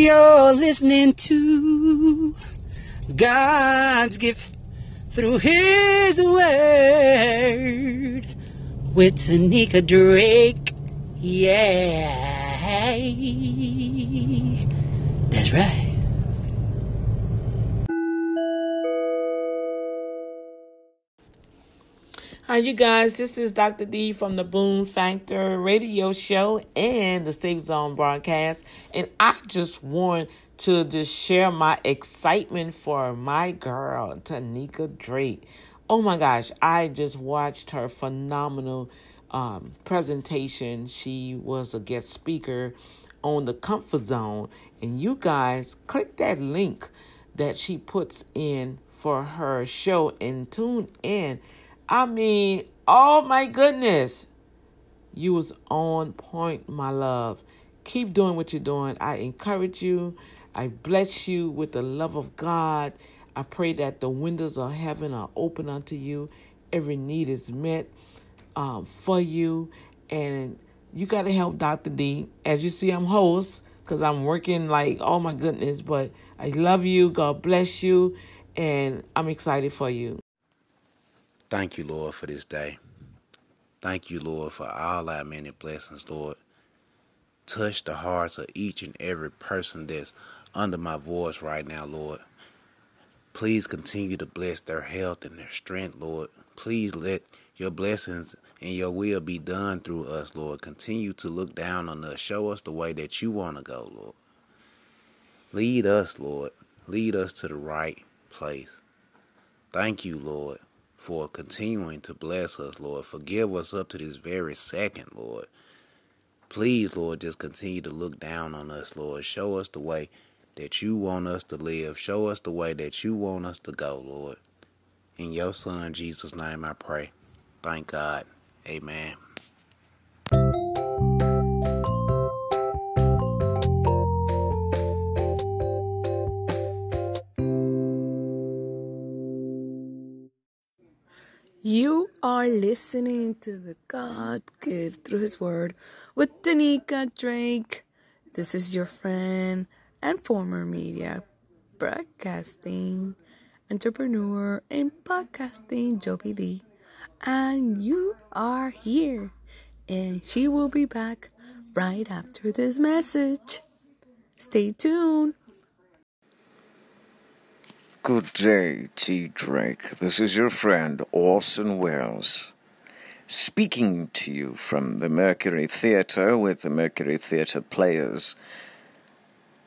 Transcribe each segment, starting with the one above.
You're listening to God's gift through His Word with Tanika Drake. Yeah. You guys. This is Dr. D from the Boom Factor radio show and the Safe Zone broadcast. And I just want to just share my excitement for my girl, Tanika Drake. Oh my gosh, I just watched her phenomenal um, presentation. She was a guest speaker on the Comfort Zone. And you guys, click that link that she puts in for her show and tune in. I mean, oh my goodness. You was on point, my love. Keep doing what you're doing. I encourage you. I bless you with the love of God. I pray that the windows of heaven are open unto you. Every need is met um, for you. And you got to help Dr. D. As you see, I'm host because I'm working like, oh my goodness. But I love you. God bless you. And I'm excited for you. Thank you, Lord, for this day. Thank you, Lord, for all our many blessings, Lord. Touch the hearts of each and every person that's under my voice right now, Lord. Please continue to bless their health and their strength, Lord. Please let your blessings and your will be done through us, Lord. Continue to look down on us. Show us the way that you want to go, Lord. Lead us, Lord. Lead us to the right place. Thank you, Lord, for continuing to bless us, Lord. Forgive us up to this very second, Lord. Please, Lord, just continue to look down on us, Lord. Show us the way that you want us to live. Show us the way that you want us to go, Lord. In your Son, Jesus' name, I pray. Thank God. Amen. Listening to the God gift through His Word with Tanika Drake. This is your friend and former media broadcasting entrepreneur in podcasting, Joby Lee. And you are here. And she will be back right after this message. Stay tuned. Good day, T. Drake. This is your friend, Orson Welles, speaking to you from the Mercury Theatre with the Mercury Theatre Players.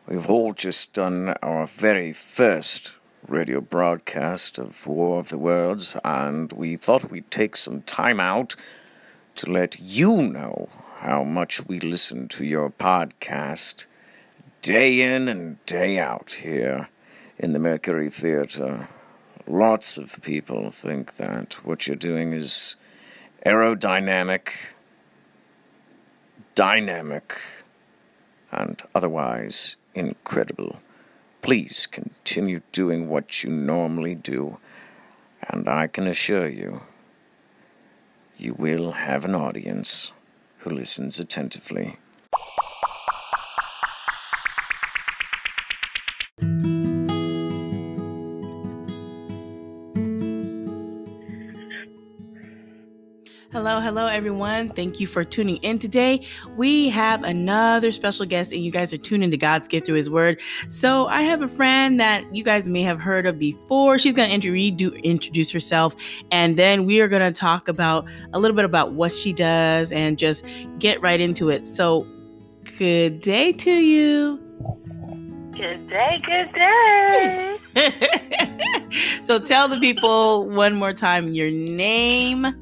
We've all just done our very first radio broadcast of War of the Worlds, and we thought we'd take some time out to let you know how much we listen to your podcast day in and day out here in the Mercury Theatre. Lots of people think that what you're doing is aerodynamic, dynamic, and otherwise incredible. Please continue doing what you normally do, and I can assure you, you will have an audience who listens attentively. Hello, everyone. Thank you for tuning in today. We have another special guest, and you guys are tuning to God's gift through His Word. So, I have a friend that you guys may have heard of before. She's going to introduce herself, and then we are going to talk about a little bit about what she does and just get right into it. So, good day to you. Good day, good day. so, tell the people one more time your name.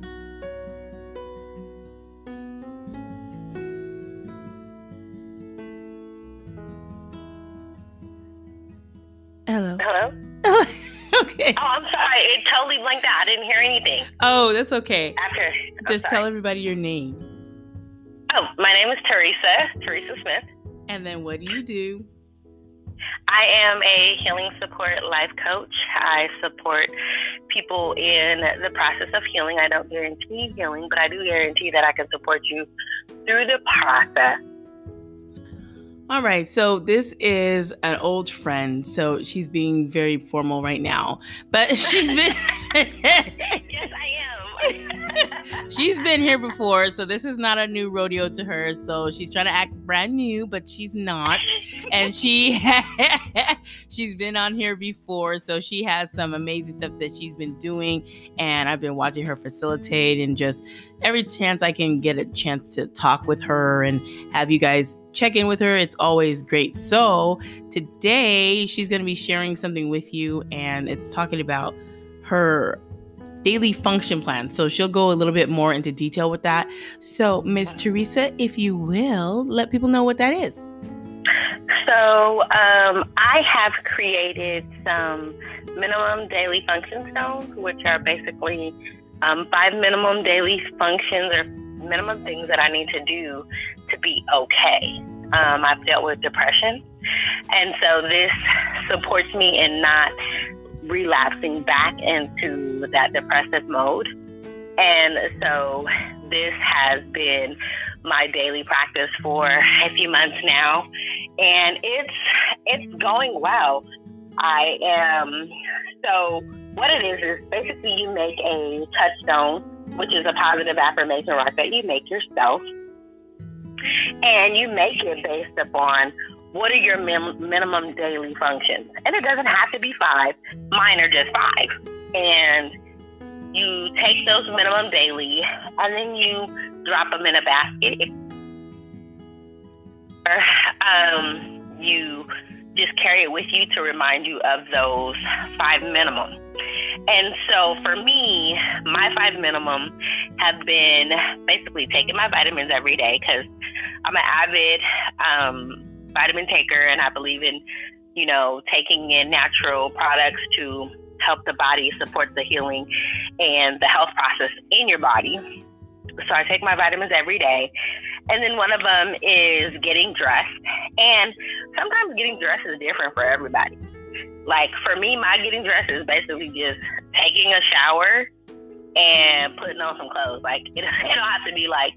Anything Oh, that's okay. after. I'm Just sorry. tell everybody your name. Oh, my name is Teresa, Teresa Smith. And then what do you do? I am a healing support life coach. I support people in the process of healing. I don't guarantee healing, but I do guarantee that I can support you through the process. All right, so this is an old friend, so she's being very formal right now. But she's been Yes, I am. she's been here before, so this is not a new rodeo to her. So she's trying to act brand new, but she's not. And she she's been on here before, so she has some amazing stuff that she's been doing. And I've been watching her facilitate and just every chance I can get a chance to talk with her and have you guys check in with her. It's always great. So today she's going to be sharing something with you, and it's talking about her daily function plan. So she'll go a little bit more into detail with that. So, Miss Teresa, if you will, let people know what that is. So, um, I have created some minimum daily function stones, which are basically um, five minimum daily functions or minimum things that I need to do to be okay. Um, I've dealt with depression, and so this supports me in not relapsing back into that depressive mode. And so this has been my daily practice for a few months now, and it's it's going well. I am so what it is is basically you make a touchstone, which is a positive affirmation rock that you make yourself, and you make it based upon what are your min- minimum daily functions, and it doesn't have to be five. Mine are just five, and you take those minimum daily, and then you drop them in a basket. Um, you just carry it with you to remind you of those five minimum. And so for me, my five minimum have been basically taking my vitamins every day because I'm an avid um, vitamin taker and I believe in, you know, taking in natural products to help the body support the healing and the health process in your body. So I take my vitamins every day. And then one of them is getting dressed. And sometimes getting dressed is different for everybody. Like for me, my getting dressed is basically just taking a shower and putting on some clothes. Like it, it don't have to be like,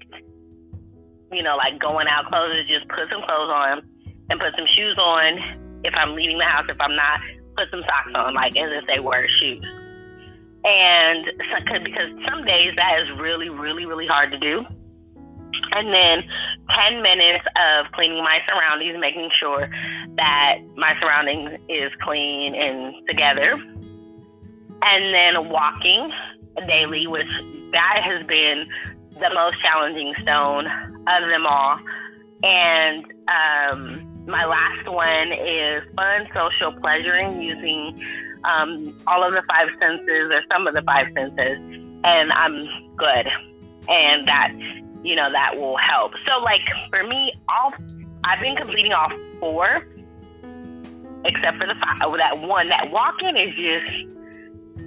you know, like going out clothes. It's just put some clothes on and put some shoes on. If I'm leaving the house, if I'm not, put some socks on, like as if they were shoes. And so, because some days that is really, really, really hard to do. And then 10 minutes of cleaning my surroundings, making sure that my surroundings is clean and together. And then walking daily, which that has been the most challenging stone of them all. And um, my last one is fun social pleasuring using um, all of the five senses or some of the five senses, and I'm good. And that, you know, that will help. So, like for me, all I've been completing all four, except for the five. That one, that walking is just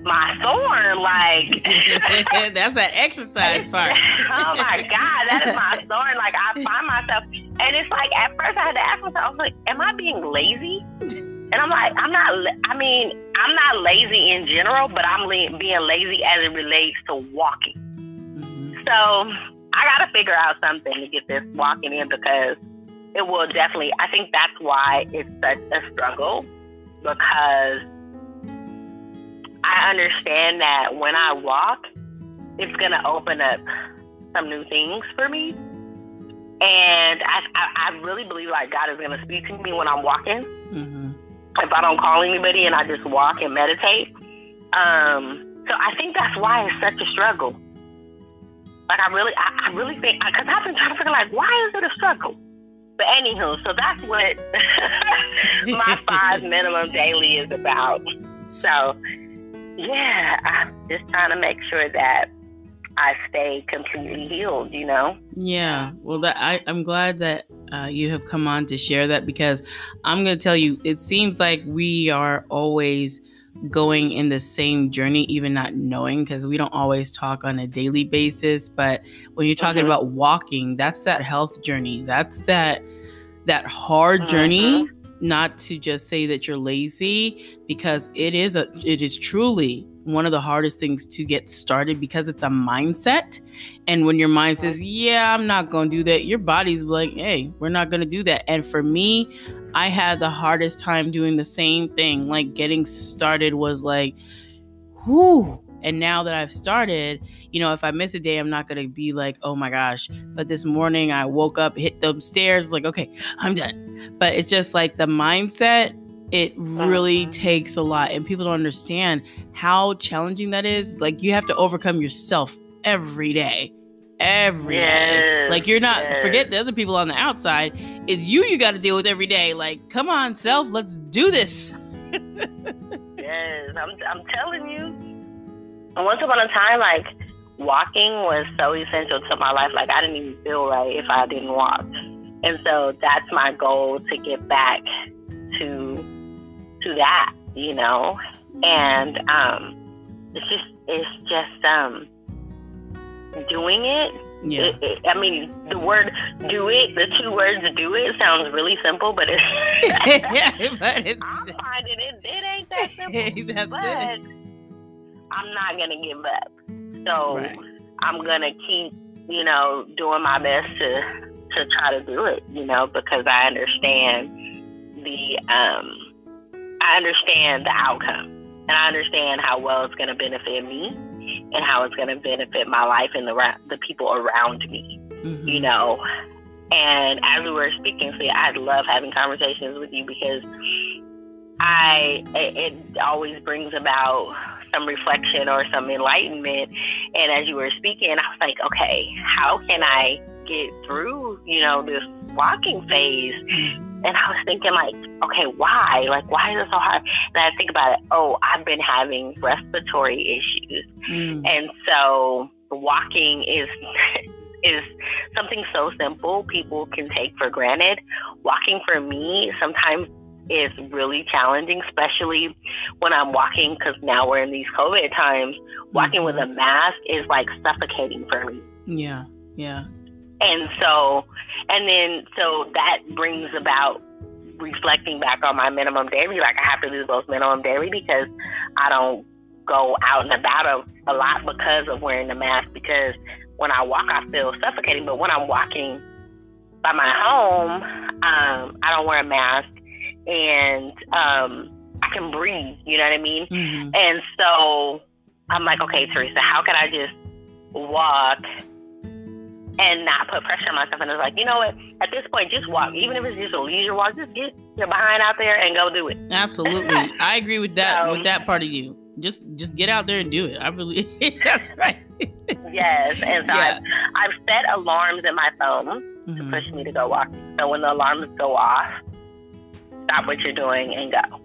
my thorn. Like That's that exercise part. oh my God, that is my thorn. Like I find myself, and it's like at first I had to ask myself, I was like, "Am I being lazy?" And I'm like, I'm not. I mean, I'm not lazy in general, but I'm le- being lazy as it relates to walking. Mhm. So I got to figure out something to get this walking in because it will definitely. I think that's why it's such a struggle because I understand that when I walk, it's gonna open up some new things for me. And I, I, I really believe like God is gonna speak to me when I'm walking. Mhm. If I don't call anybody and I just walk and meditate. Um, so I think that's why it's such a struggle. Like I really, I, I really think because I've been trying to figure like why is it a struggle. But anywho, so that's what my five minimum daily is about. So yeah, I'm just trying to make sure that I stay completely healed. You know. Yeah, well, that I, I'm glad that uh, you have come on to share that because I'm going to tell you, it seems like we are always going in the same journey, even not knowing, because we don't always talk on a daily basis. But when you're talking Mhm. about walking, that's that health journey. That's that that hard journey. Not to just say that you're lazy, because it is a it is truly one of the hardest things to get started because it's a mindset. And when your mind says, Yeah, I'm not gonna do that, your body's like, Hey, we're not gonna do that. And for me, I had the hardest time doing the same thing. Like getting started was like, whoo. And now that I've started, you know, if I miss a day, I'm not gonna be like, oh my gosh. But this morning I woke up, hit the stairs, like, okay, I'm done. But it's just like the mindset, it really Mhm. takes a lot. And people don't understand how challenging that is. Like you have to overcome yourself every day. Every day. Yes, Like you're not yes. forget the other people on the outside. It's you you got to deal with every day. Like, come on, self, let's do this. Yes, I'm, I'm telling you. And once upon a time, like walking was so essential to my life. Like I didn't even feel right if I didn't walk. And so that's my goal to get back to to that, you know. And um, it's just it's just um doing it Yeah. It, it, I mean, the word "do it," the two words "do it" sounds really simple, but it's. yeah, but it's I'm finding it. It ain't that simple. that's but it. I'm not gonna give up. So Right. I'm gonna keep, you know, doing my best to to try to do it. You know, because I understand the um, I understand the outcome, and I understand how well it's gonna benefit me, and how it's gonna benefit my life and the the people around me Mhm. you know. And as we were speaking, see, I love having conversations with you because I it, it always brings about some reflection or some enlightenment. And as you were speaking, I was like, okay, how can I get through, you know, this walking phase? And I was thinking, like, okay, why? Like, why is it so hard? And I think about it. Oh, I've been having respiratory issues. Mm. And so walking is is something so simple people can take for granted. Walking for me sometimes is really challenging, especially when I'm walking because now we're in these COVID times. Walking with a mask is like suffocating for me. Yeah, yeah. And so, and then, so that brings about reflecting back on my minimum daily. Like, I have to do those minimum daily because I don't go out and about a, a lot because of wearing the mask. Because when I walk, I feel suffocating. But when I'm walking by my home, um, I don't wear a mask and um, I can breathe. You know what I mean? Mhm. And so I'm like, okay, Teresa, how can I just walk and not put pressure on myself? And it's like, you know what? At this point, just walk. Even if it's just a leisure walk, just get your behind out there and go do it. Absolutely. I agree with that So- with that part of you. Just just get out there and do it. I believe that's right. Yes. And so Yeah. I've, I've set alarms in my phone to Mhm. push me to go walk. So when the alarms go off, stop what you're doing and go.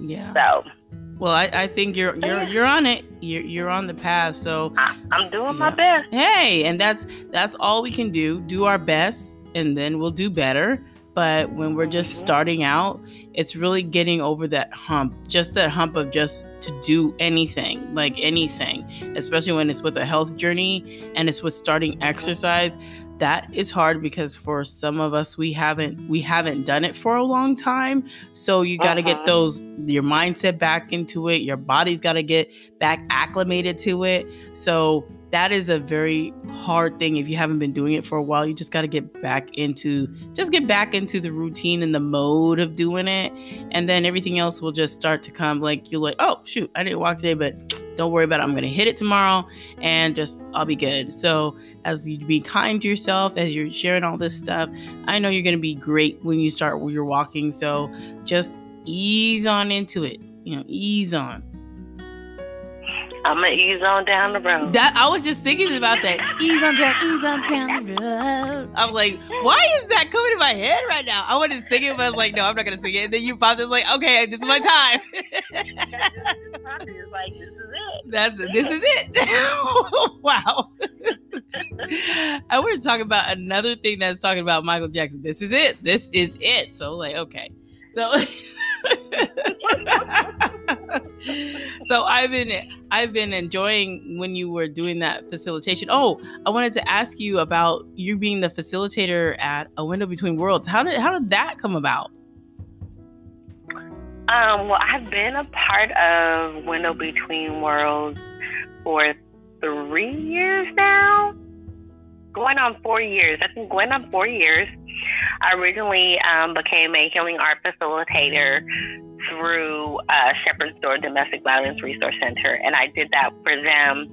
Yeah. So Well, I, I think you're you're Yeah. you're on it. You're you're on the path. So I, I'm doing my best. hey, and that's that's all we can do. Do our best, and then we'll do better. But when we're just Mhm. starting out, it's really getting over that hump, just that hump of just to do anything, like anything, especially when it's with a health journey and it's with starting exercise. That is hard because for some of us we haven't we haven't done it for a long time. So you got to Uh-huh. get those your mindset back into it. Your body's got to get back acclimated to it. So that is a very hard thing if you haven't been doing it for a while. You just got to get back into just get back into the routine and the mode of doing it, and then everything else will just start to come. Like you're like, oh shoot, I didn't walk today, but don't worry about it. I'm gonna hit it tomorrow, and just I'll be good. So as you be kind to yourself as you're sharing all this stuff, I know you're gonna be great when you start when you're walking. So just ease on into it. You know, ease on. I'm to ease on down the road. That I was just thinking about that. Ease on down, ease on down the road. I'm like, why is that coming in my head right now? I wanted to sing it, but I was like, no, I'm not gonna sing it. And then you popped. It's like, okay, this is my time. like, this is it. That's this is it. wow. I want to talk about another thing that's talking about Michael Jackson. This is it. This is it. So like, okay, So so I've been I've been enjoying when you were doing that facilitation. Oh, I wanted to ask you about you being the facilitator at A Window Between Worlds. How did how did that come about? Um, well, I've been a part of Window Between Worlds for three years now, going on four years. I think going on four years. I originally um, became a healing art facilitator through uh, Shepherd's Door Domestic Violence Resource Center, and I did that for them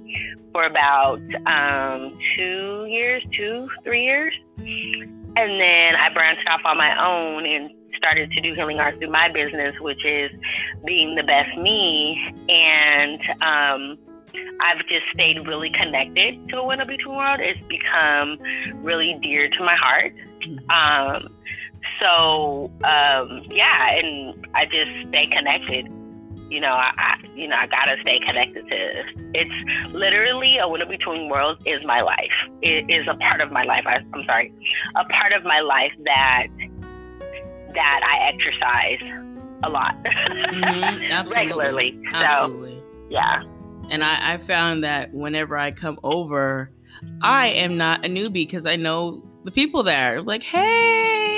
for about um, two years, two, three years. And then I branched off on my own and started to do healing art through my business, which is being the best me. And um, I've just stayed really connected to a Window Between World. It's become really dear to my heart. Um, so um, yeah, and I just stay connected. You know, I, I you know I gotta stay connected to. It. It's literally a window between worlds is my life. It is a part of my life. I, I'm sorry, a part of my life that that I exercise a lot Mhm, absolutely. regularly. Absolutely. So yeah. And I, I found that whenever I come over, I am not a newbie because I know the people there. Like, hey,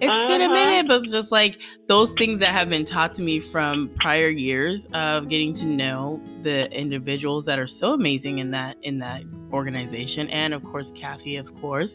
it's been a Uh-huh. minute, but just like those things that have been taught to me from prior years of getting to know the individuals that are so amazing in that in that organization, and of course Kathy, of course,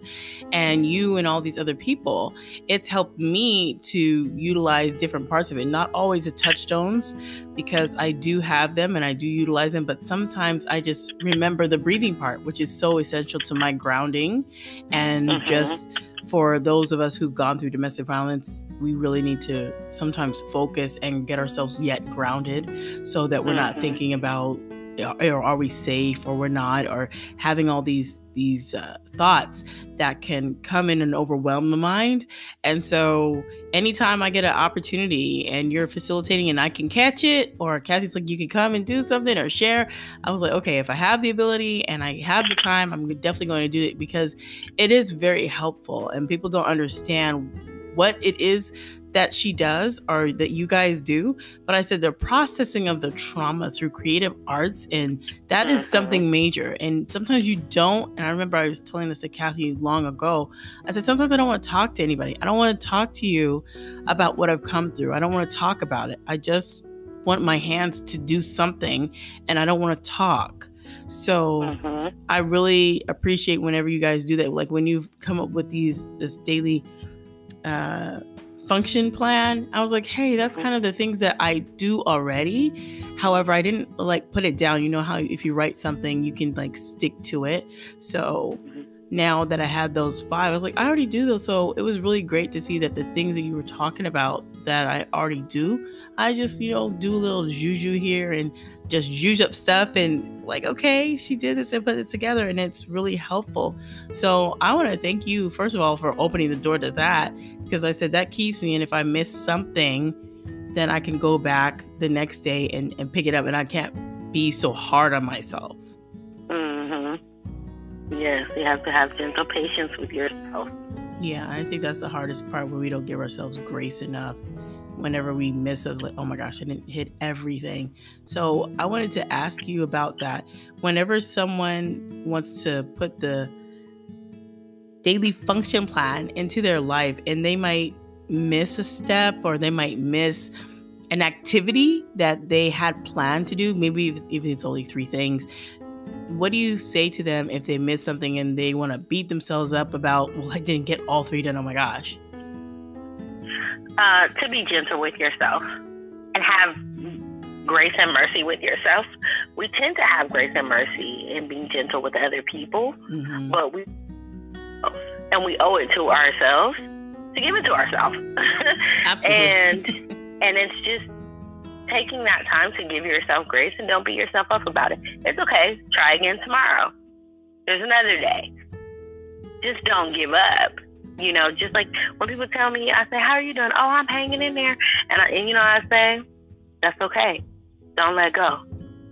and you and all these other people. It's helped me to utilize different parts of it, not always the touchstones because I do have them and I do utilize them, but sometimes I just remember the breathing part, which is so essential to my grounding. And Mhm. just for those of us who've gone through domestic violence, we really need to sometimes focus and get ourselves yet grounded so that we're not Mhm. thinking about or are we safe or we're not or having all these these uh, thoughts that can come in and overwhelm the mind. And so anytime i get an opportunity and you're facilitating and i can catch it or kathy's like you can come and do something or share i was like okay if i have the ability and i have the time i'm definitely going to do it because it is very helpful and people don't understand what it is that she does or that you guys do but i said the processing of the trauma through creative arts and that is Mhm. something major and sometimes you don't and i remember i was telling this to kathy long ago i said sometimes i don't want to talk to anybody i don't want to talk to you about what i've come through i don't want to talk about it i just want my hands to do something and i don't want to talk so Mhm. I really appreciate whenever you guys do that. Like when you've come up with these this daily uh function plan, I was like, hey, that's mm-hmm. kind of the things that I do already. However, I didn't like put it down. You know how if you write something, you can like stick to it. So mm-hmm. now that I had those five, I was like, I already do those. So it was really great to see that the things that you were talking about that I already do, I just, you know, do a little juju here and just juice up stuff and like, okay, she did this and put it together and it's really helpful. So I want to thank you, first of all, for opening the door to that because I said that keeps me. And if I miss something, then I can go back the next day and, and pick it up and I can't be so hard on myself. Mhm. Yes, you have to have gentle patience with yourself. Yeah, I think that's the hardest part when we don't give ourselves grace enough. Whenever we miss a, oh my gosh, I didn't hit everything. So I wanted to ask you about that. Whenever someone wants to put the daily function plan into their life and they might miss a step or they might miss an activity that they had planned to do, maybe if, if it's only three things, what do you say to them if they miss something and they want to beat themselves up about, well, I didn't get all three done. Oh my gosh. Uh, to be gentle with yourself and have grace and mercy with yourself. We tend to have grace and mercy in being gentle with other people, Mhm. but we and we owe it to ourselves to give it to ourselves. Absolutely. and and it's just taking that time to give yourself grace and don't beat yourself up about it. It's okay. Try again tomorrow. There's another day. Just don't give up. You know, just like when people tell me, I say, "How are you doing?" Oh, I'm hanging in there, and, I, and you know, I say, "That's okay. Don't let go.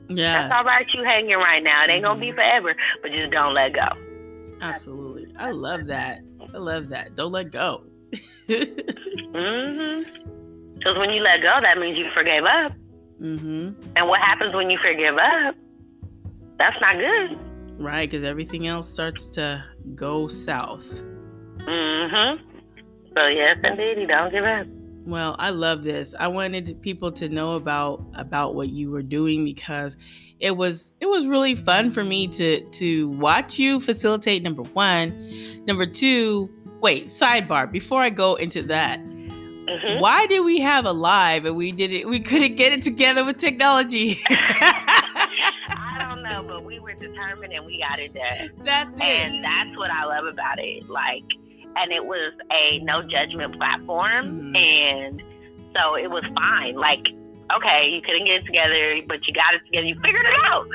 yes. That's all right. You hanging right now. It ain't gonna be forever, but just don't let go." Absolutely. I love that. I love that. Don't let go. hmm Because when you let go, that means you forgave up. Mm-hmm. And what happens when you forgive up? That's not good. Right, because everything else starts to go south. Mm-hmm. So yes, indeed, don't give up. Well, I love this. I wanted people to know about about what you were doing because it was it was really fun for me to to watch you facilitate number 1. Number 2, wait, sidebar, before I go into that. Mhm. Why did we have a live and we did it we couldn't get it together with technology? I don't know, but we were determined and we got it done. That's it. And that's what I love about it. Like, and it was a no judgment platform. Mhm. And so it was fine. Like, okay, you couldn't get it together, but you got it together. You figured it out.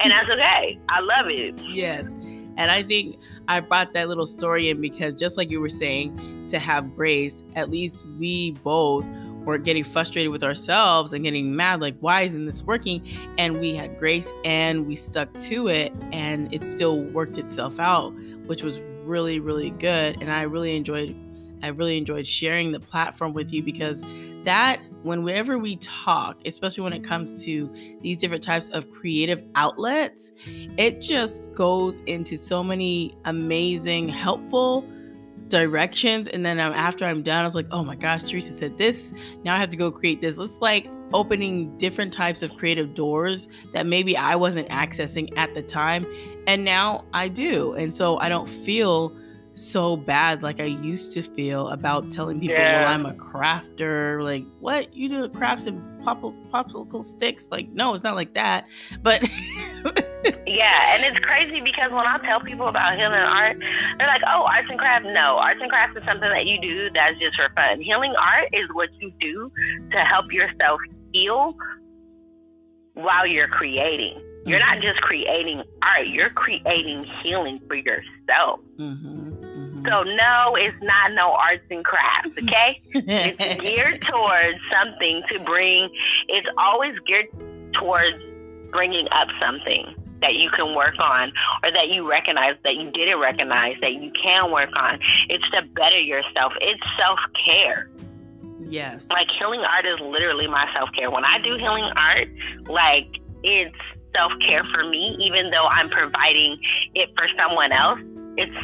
and that's okay. I love it. Yes. And I think I brought that little story in because just like you were saying, to have grace, at least we both were getting frustrated with ourselves and getting mad, like, why isn't this working? And we had grace and we stuck to it and it still worked itself out, which was really, really good. And I really enjoyed I really enjoyed sharing the platform with you because that whenever we talk, especially when it comes to these different types of creative outlets, it just goes into so many amazing, helpful directions. And then um, after I'm done, I was like, oh my gosh, Teresa said this. Now I have to go create this. It's like opening different types of creative doors that maybe I wasn't accessing at the time. And now I do. And so I don't feel so bad like I used to feel about telling people, Yeah. well, I'm a crafter. Like, what? You do crafts and pop- popsicle sticks? Like, no, it's not like that. But Yeah, and it's crazy because when I tell people about healing art, they're like, "Oh, arts and crafts." No, arts and crafts is something that you do that's just for fun. Healing art is what you do to help yourself heal while you're creating. You're not just creating art; you're creating healing for yourself. Mhm, mhm. So no, it's not no arts and crafts. Okay, it's geared towards something to bring. It's always geared towards bringing up something that you can work on or that you recognize that you didn't recognize that you can work on. It's to better yourself. It's self care. Yes. Like healing art is literally my self care. When I do healing art, like it's self care for me, even though I'm providing it for someone else. It's,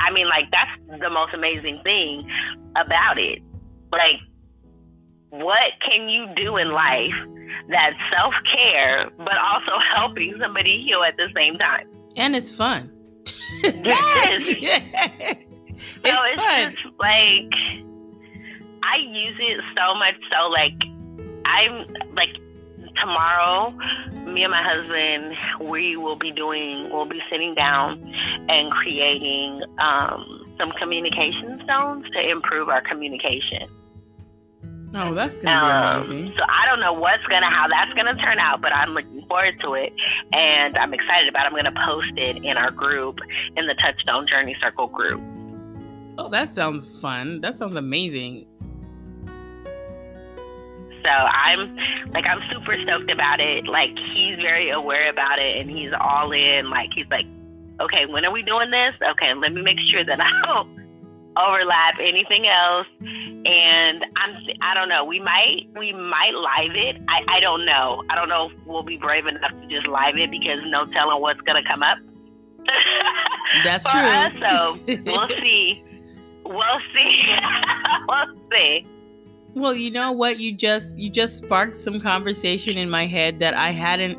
I mean, like that's the most amazing thing about it. Like, what can you do in life that's self care, but also helping somebody heal at the same time? and it's fun. Yes. it's So it's fun. just like I use it so much so like I'm like tomorrow me and my husband we will be doing we'll be sitting down and creating um, some communication stones to improve our communication. Oh, that's gonna Um, be amazing. so I don't know what's gonna how that's gonna turn out, but I'm looking forward to it, and I'm excited about. it. I'm gonna post it in our group in the Touchstone Journey Circle group. Oh, that sounds fun. That sounds amazing. So I'm like I'm super stoked about it. Like he's very aware about it and he's all in. Like he's like, okay, when are we doing this? Okay, let me make sure that I don't overlap anything else. And I'm I don't know. We might we might live it. I I don't know. I don't know if we'll be brave enough to just live it because no telling what's gonna come up. That's true. us, so we'll see. We'll see. we'll see. Well, you know what? You just you just sparked some conversation in my head that I hadn't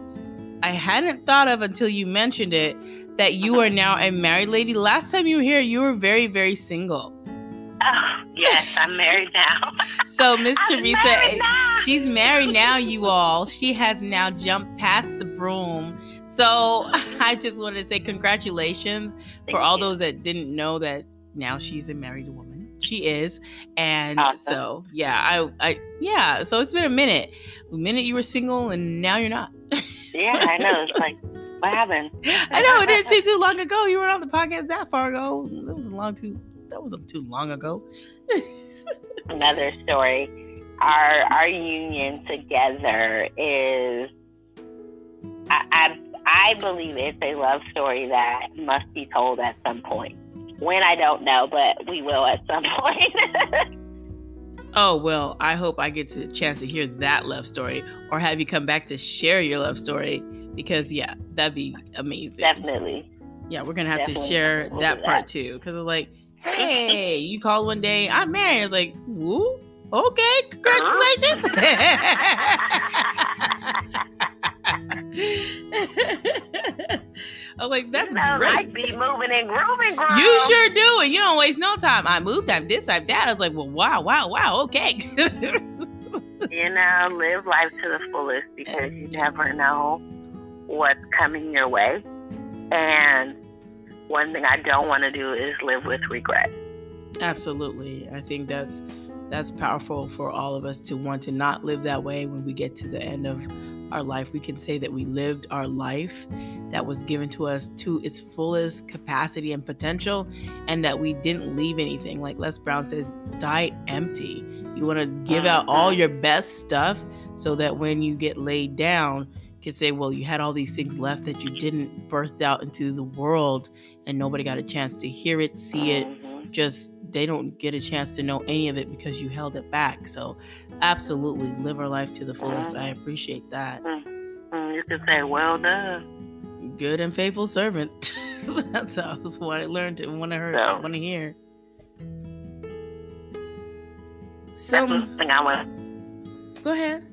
I hadn't thought of until you mentioned it. That you are now a married lady. Last time you were here, you were very very single. Oh, yes, I'm married now. So Miss Teresa, married eh, she's married now. You all, she has now jumped past the broom. So I just wanted to say congratulations for all you. those that didn't know that now she's a married woman. She is, and Awesome. so yeah, I, I, yeah. So it's been a minute. A minute you were single, and now you're not. Yeah, I know. It's like, what happened? I know it didn't seem too long ago. You were on the podcast that far ago. That was a long too. That wasn't too long ago. Another story. Our our union together is, I, I I believe it's a love story that must be told at some point. When I don't know, but we will at some point. Oh, well, I hope I get a chance to hear that love story or have you come back to share your love story because, yeah, that'd be amazing. Definitely. Yeah, we're going to have to share We'll that do part too because it's like, hey, you called one day, I'm married. It's like, woo, okay, uh-huh. congratulations. I'm like, that's Sounds great. like be moving and grooving, girl. You sure do, and you don't waste no time. I moved time, this time, that. I was like, well, wow, wow, wow, okay. You know, live life to the fullest because you never know what's coming your way. And one thing I don't want to do is live with regret. Absolutely, I think that's that's powerful for all of us to want to not live that way when we get to the end of our life. We can say that we lived our life that was given to us to its fullest capacity and potential, and that we didn't leave anything. Like Les Brown says, die empty. You want to give out all mm-hmm. your best stuff so that when you get laid down, you can say, well, you had all these things left that you didn't birth out into the world, and nobody got a chance to hear it, see it. Just they don't get a chance to know any of it because you held it back. So, absolutely live our life to the fullest. I appreciate that. Mm, You can say, well done. Good and faithful servant. That's how was what I learned and want to hear. So- Want to hear. So, thing I want. go ahead.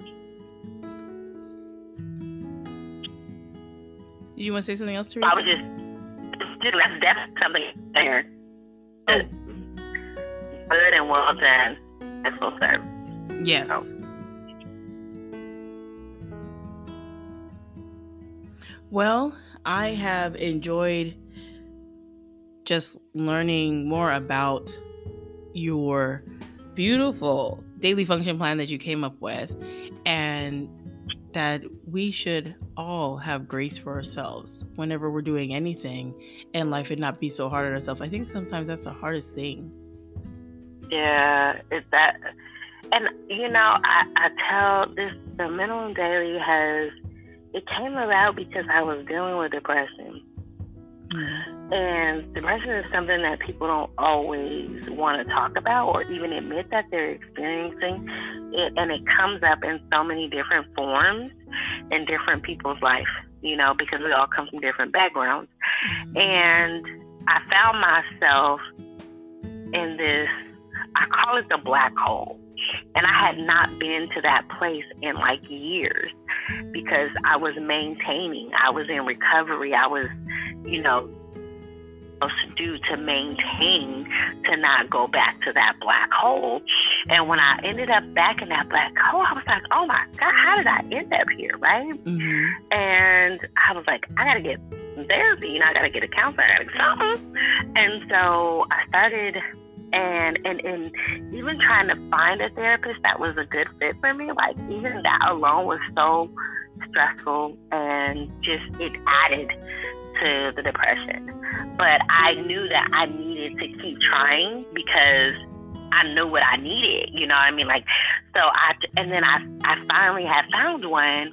You want to say something else, Teresa? I was just, just that's definitely something there. Oh. Good and well done. That's said. Yes. Oh. Well, I have enjoyed just learning more about your beautiful daily function plan that you came up with and that we should all have grace for ourselves whenever we're doing anything in life and not be so hard on ourselves. I think sometimes that's the hardest thing. Yeah, it's that. And, you know, I, I tell this, the minimum daily has, it came about because I was dealing with depression. Mm. And depression is something that people don't always want to talk about or even admit that they're experiencing. It, and it comes up in so many different forms in different people's life, you know, because we all come from different backgrounds. Mm-hmm. And I found myself in this, I call it the black hole. And I had not been to that place in like years because I was maintaining, I was in recovery, I was, you know, to do to maintain to not go back to that black hole. And when I ended up back in that black hole, I was like, oh my God, how did I end up here? Right. Mhm. And I was like, I gotta get therapy, you know, I gotta get a counselor, I gotta get something. And so I started and and and even trying to find a therapist that was a good fit for me, like even that alone was so stressful and just it added to the depression. But I knew that I needed to keep trying because I knew what I needed. You know what I mean? Like, so I, and then I, I finally had found one.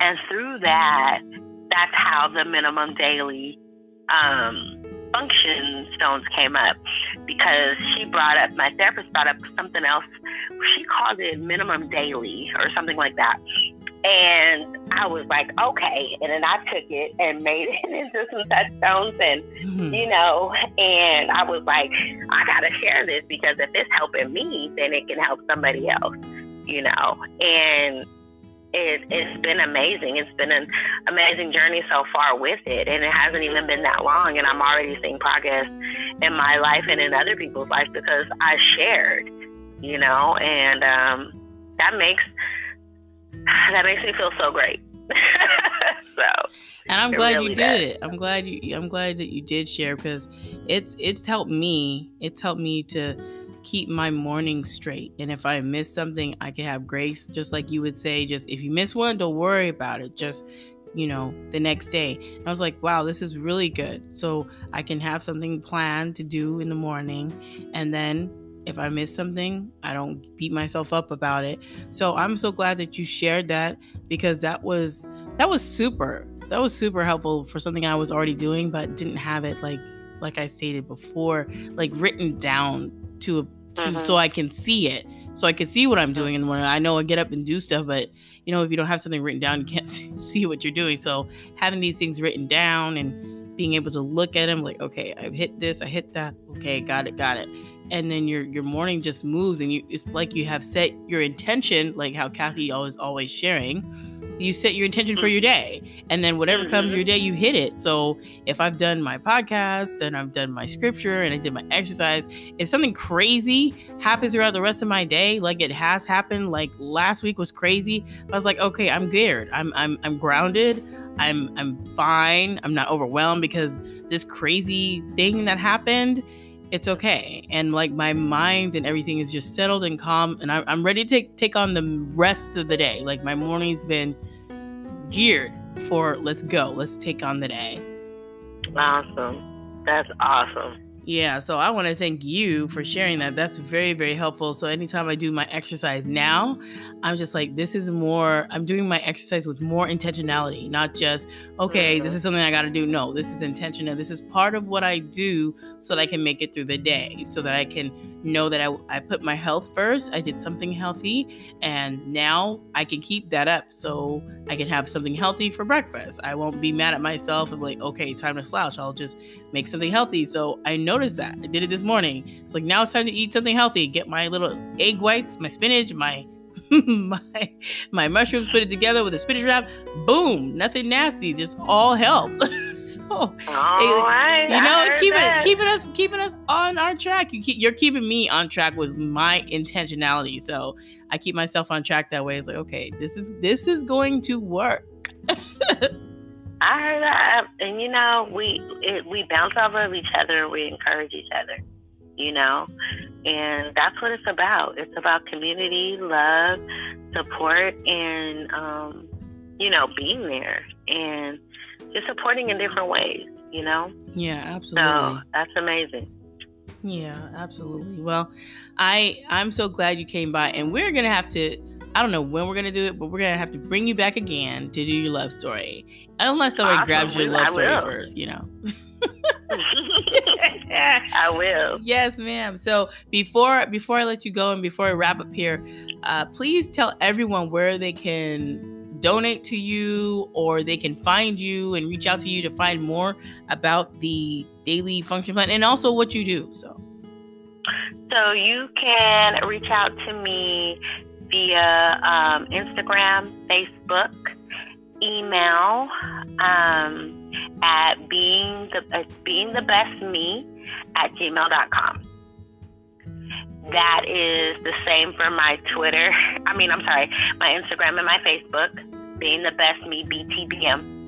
And through that, that's how the minimum daily um, function stones came up because she brought up, my therapist brought up something else. She called it minimum daily or something like that. And I was like, okay. And then I took it and made it into some touchstones and Mhm. you know, and I was like, I gotta share this because if it's helping me, then it can help somebody else, you know. And it, it's been amazing. It's been an amazing journey so far with it, and it hasn't even been that long, and I'm already seeing progress in my life and in other people's life because I shared, you know, and um, that makes that makes me feel so great. so and I'm glad really you did it. I'm glad you. I'm glad that you did share because it's it's helped me. It's helped me to keep my morning straight. And if I miss something, I can have grace. Just like you would say, just if you miss one, don't worry about it. Just you know, the next day. And I was like, wow, this is really good. So I can have something planned to do in the morning, and then if I miss something, I don't beat myself up about it. So I'm so glad that you shared that because that was that was super. That was super helpful for something I was already doing but didn't have it like like I stated before, like written down to a to Mhm. so I can see it so I can see what I'm doing in the morning. I know I get up and do stuff, but you know, if you don't have something written down, you can't see what you're doing. So having these things written down and being able to look at them like, okay, I've hit this, I hit that, okay, got it, got it. And then your your morning just moves and you it's like you have set your intention, like how Kathy always always sharing. You set your intention for your day and then whatever comes Mm-hmm. your day you hit it. So if i've done my podcast and i've done my scripture and i did my exercise if something crazy happens throughout the rest of my day like it has happened like last week was crazy i was like okay i'm geared i'm i'm, I'm grounded. I'm i'm fine. I'm not overwhelmed because this crazy thing that happened it's okay and like my mind and everything is just settled and calm and I'm, I'm ready to take take on the rest of the day like my morning's been geared for let's go let's take on the day Awesome. That's awesome. Yeah so i want to thank you for sharing that that's very very helpful so anytime i do my exercise now i'm just like this is more i'm doing my exercise with more intentionality not just okay this mm-hmm. is something i got to do. No this is intentional this is part of what i do so that i can make it through the day so that i can know that I, I put my health first i did something healthy and now i can keep that up so i can have something healthy for breakfast. I won't be mad at myself of like okay time to slouch i'll just make something healthy. So i noticed that. I did it this morning. It's like now it's time to eat something healthy. Get my little egg whites my spinach my my my mushrooms put it together with a spinach wrap. Boom nothing nasty just all health. So All right. you know keeping keeping us keeping us on our track. You keep you're keeping me on track with my intentionality. So i keep myself on track that way. It's like okay this is this is going to work I heard that, and you know, we it, we bounce off of each other. We encourage each other. You know, and that's what it's about. It's about community, love, support, and um, you know, being there and just supporting in different ways. You know, yeah so absolutely that's amazing. Yeah, absolutely. Well, I I'm so glad you came by and we're going to have to I don't know when we're going to do it, but we're going to have to bring you back again to do your love story. Unless somebody Awesome. grabs your love I story will. first, you know. I will. yes, ma'am. So before before I let you go and before I wrap up here, uh, please tell everyone where they can donate to you or they can find you and reach out to you to find more about the daily function plan and also what you do. So So you can reach out to me via um, Instagram, Facebook, email um, at being the uh, being the best me at gmail.com. That is the same for my Twitter. I mean, I'm sorry, my Instagram and my Facebook, being the best me BTBM.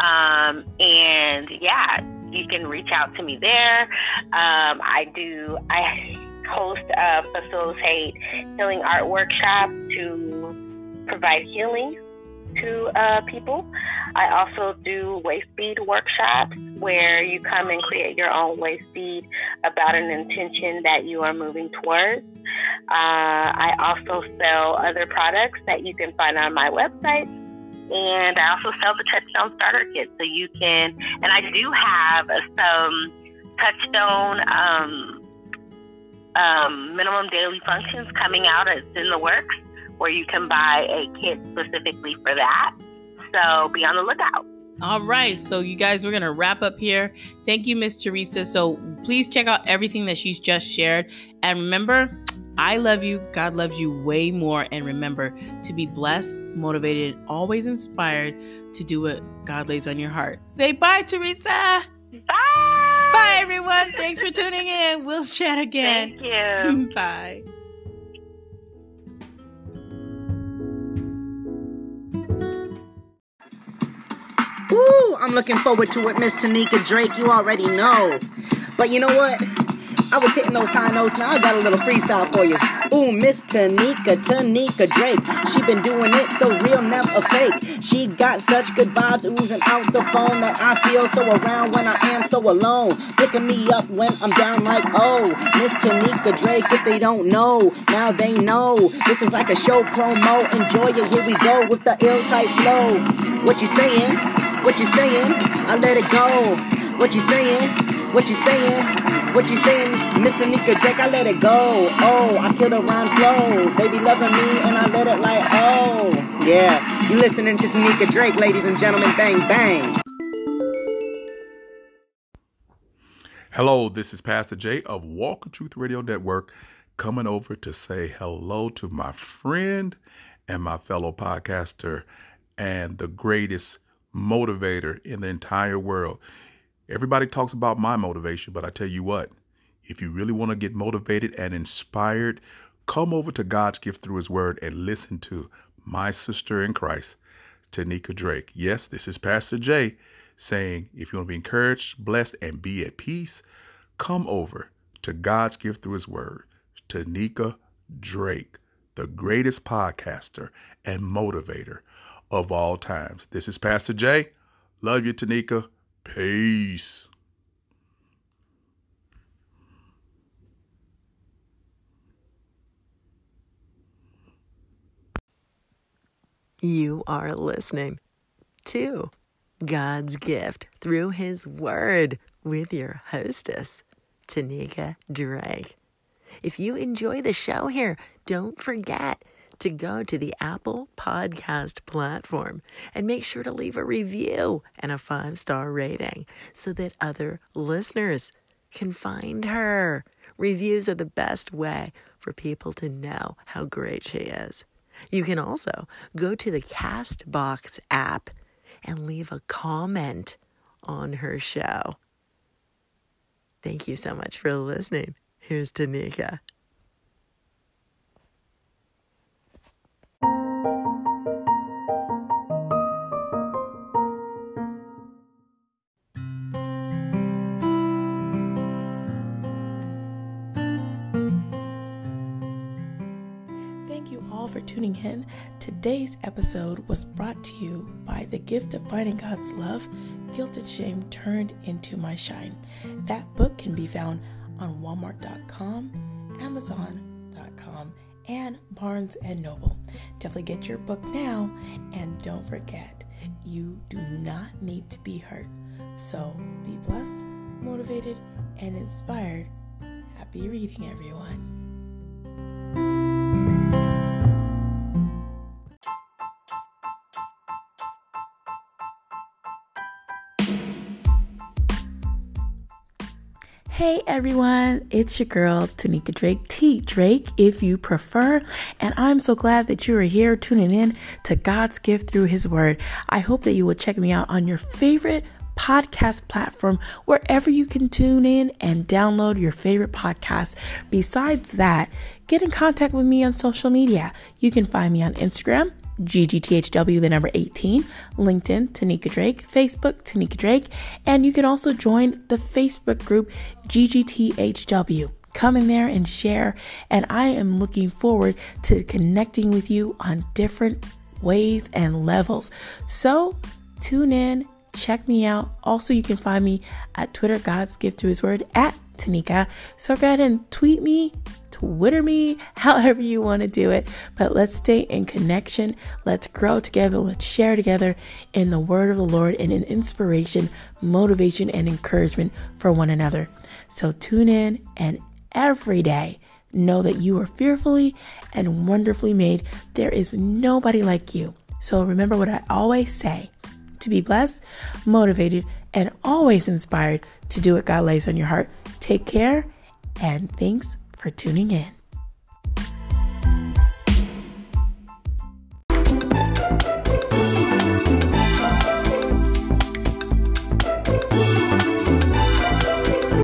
Um, and yeah, you can reach out to me there. Um, I do. I host a facilitate healing art workshop to provide healing to uh, people. I also do waist bead workshops where you come and create your own waist bead about an intention that you are moving towards. Uh, I also sell other products that you can find on my website. And I also sell the Touchstone Starter Kit. So you can, and I do have some Touchstone um, um, minimum daily functions coming out. It's in the works where you can buy a kit specifically for that. So be on the lookout. All right. So, you guys, we're going to wrap up here. Thank you, Miss Teresa. So, please check out everything that she's just shared. And remember, I love you. God loves you way more. And remember to be blessed, motivated, always inspired to do what God lays on your heart. Say bye, Teresa. Bye. Bye, everyone. Thanks for tuning in. We'll chat again. Thank you. bye. Ooh, I'm looking forward to it, Miss Tanika Drake. You already know. But you know what? I was hitting those high notes. Now I got a little freestyle for you. Ooh, Miss Tanika, Tanika Drake. She been doing it so real, never fake. She got such good vibes oozing out the phone that I feel so around when I am so alone. Picking me up when I'm down like, oh, Miss Tanika Drake. If they don't know, now they know. This is like a show promo. Enjoy it. Here we go with the ill type flow. What you saying? What you saying? I let it go. What you saying? What you saying? What you saying, Mr. Nika Drake? I let it go. Oh, I kill the rhyme slow. They be loving me and I let it like, oh. Yeah, you listening to Tanika Drake, ladies and gentlemen. Bang, bang. Hello, this is Pastor Jay of Walk of Truth Radio Network coming over to say hello to my friend and my fellow podcaster and the greatest motivator in the entire world. Everybody talks about my motivation, but I tell you what, if you really want to get motivated and inspired, come over to God's gift through His Word and listen to my sister in Christ, Tanika Drake. Yes, this is Pastor Jay saying, if you want to be encouraged, blessed, and be at peace, come over to God's gift through His Word, Tanika Drake, the greatest podcaster and motivator of all times. This is Pastor Jay. Love you, Tanika. Peace. You are listening to God's gift through His Word with your hostess, Tanika Drake. If you enjoy the show here, don't forget to go to the Apple Podcast platform and make sure to leave a review and a five star rating so that other listeners can find her. Reviews are the best way for people to know how great she is. You can also go to the Castbox app and leave a comment on her show. Thank you so much for listening. Here's Tanika. Tuning in. Today's episode was brought to you by The Gift of Finding God's Love Guilt and Shame Turned into My Shine. That book can be found on Walmart.com, Amazon.com, and Barnes and Noble. Definitely get your book now and don't forget, you do not need to be hurt. So be blessed, motivated, and inspired. Happy reading, everyone. Everyone, it's your girl Tanika Drake, T Drake if you prefer, and I'm so glad that you are here tuning in to God's gift through His Word. I hope that you will check me out on your favorite podcast platform wherever you can tune in and download your favorite podcast. Besides that, get in contact with me on social media. You can find me on Instagram GGTHW, the number 18, LinkedIn, Tanika Drake, Facebook, Tanika Drake, and you can also join the Facebook group GGTHW. Come in there and share, and I am looking forward to connecting with you on different ways and levels. So tune in, check me out. Also, you can find me at Twitter, God's Gift Through His Word at Tanika. So go ahead and tweet me, Twitter me, however you want to do it. But let's stay in connection. Let's grow together. Let's share together in the word of the Lord and in inspiration, motivation, and encouragement for one another. So tune in and every day know that you are fearfully and wonderfully made. There is nobody like you. So remember what I always say to be blessed, motivated, and always inspired to do what God lays on your heart. Take care and thanks for tuning in.